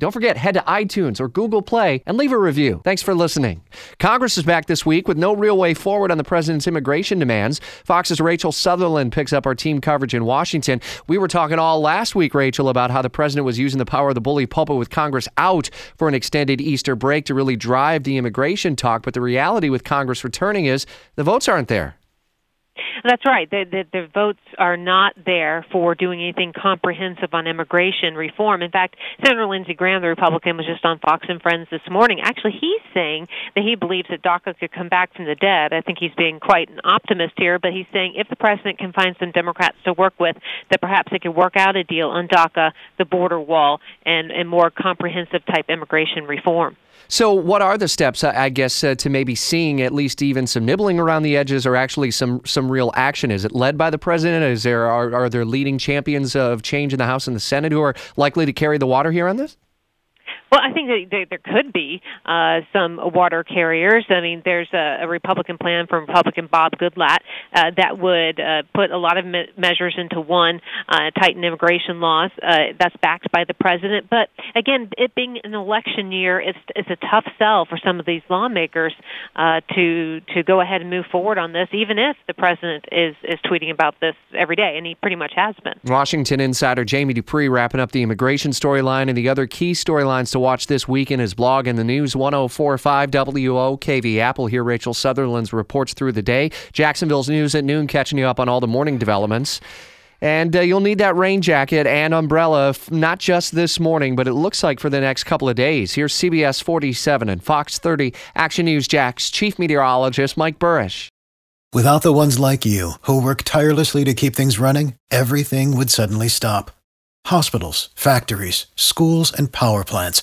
Don't forget, head to iTunes or Google Play and leave a review. Thanks for listening. Congress is back this week with no real way forward on the president's immigration demands. Fox's Rachel Sutherland picks up our team coverage in Washington. We were talking all last week, Rachel, about how the president was using the power of the bully pulpit with Congress out for an extended Easter break to really drive the immigration talk. But the reality with Congress returning is the votes aren't there. That's right. The, the, the votes are not there for doing anything comprehensive on immigration reform. In fact, Senator Lindsey Graham, the Republican, was just on Fox and Friends this morning. Actually, he's saying that he believes that DACA could come back from the dead. I think he's being quite an optimist here, but he's saying if the president can find some Democrats to work with, that perhaps they could work out a deal on DACA, the border wall, and, and more comprehensive type immigration reform. So, what are the steps, I guess, uh, to maybe seeing at least even some nibbling around the edges, or actually some some real action? Is it led by the president? Is there are, are there leading champions of change in the House and the Senate who are likely to carry the water here on this? Well, I think that there could be uh, some water carriers. I mean, there's a, a Republican plan from Republican Bob Goodlatte uh, that would uh, put a lot of me- measures into one, uh, tighten immigration laws. Uh, that's backed by the president. But again, it being an election year, it's it's a tough sell for some of these lawmakers uh, to to go ahead and move forward on this, even if the president is is tweeting about this every day, and he pretty much has been. Washington insider Jamie Dupree wrapping up the immigration storyline and the other key storylines to watch this week in his blog in the News 1045 WOKV Apple. Here, Rachel Sutherland's reports through the day. Jacksonville's News at noon, catching you up on all the morning developments. And uh, you'll need that rain jacket and umbrella, not just this morning, but it looks like for the next couple of days. Here's CBS 47 and Fox 30 Action News Jax Chief Meteorologist Mike Buresh. Without the ones like you, who work tirelessly to keep things running, everything would suddenly stop. Hospitals, factories, schools, and power plants,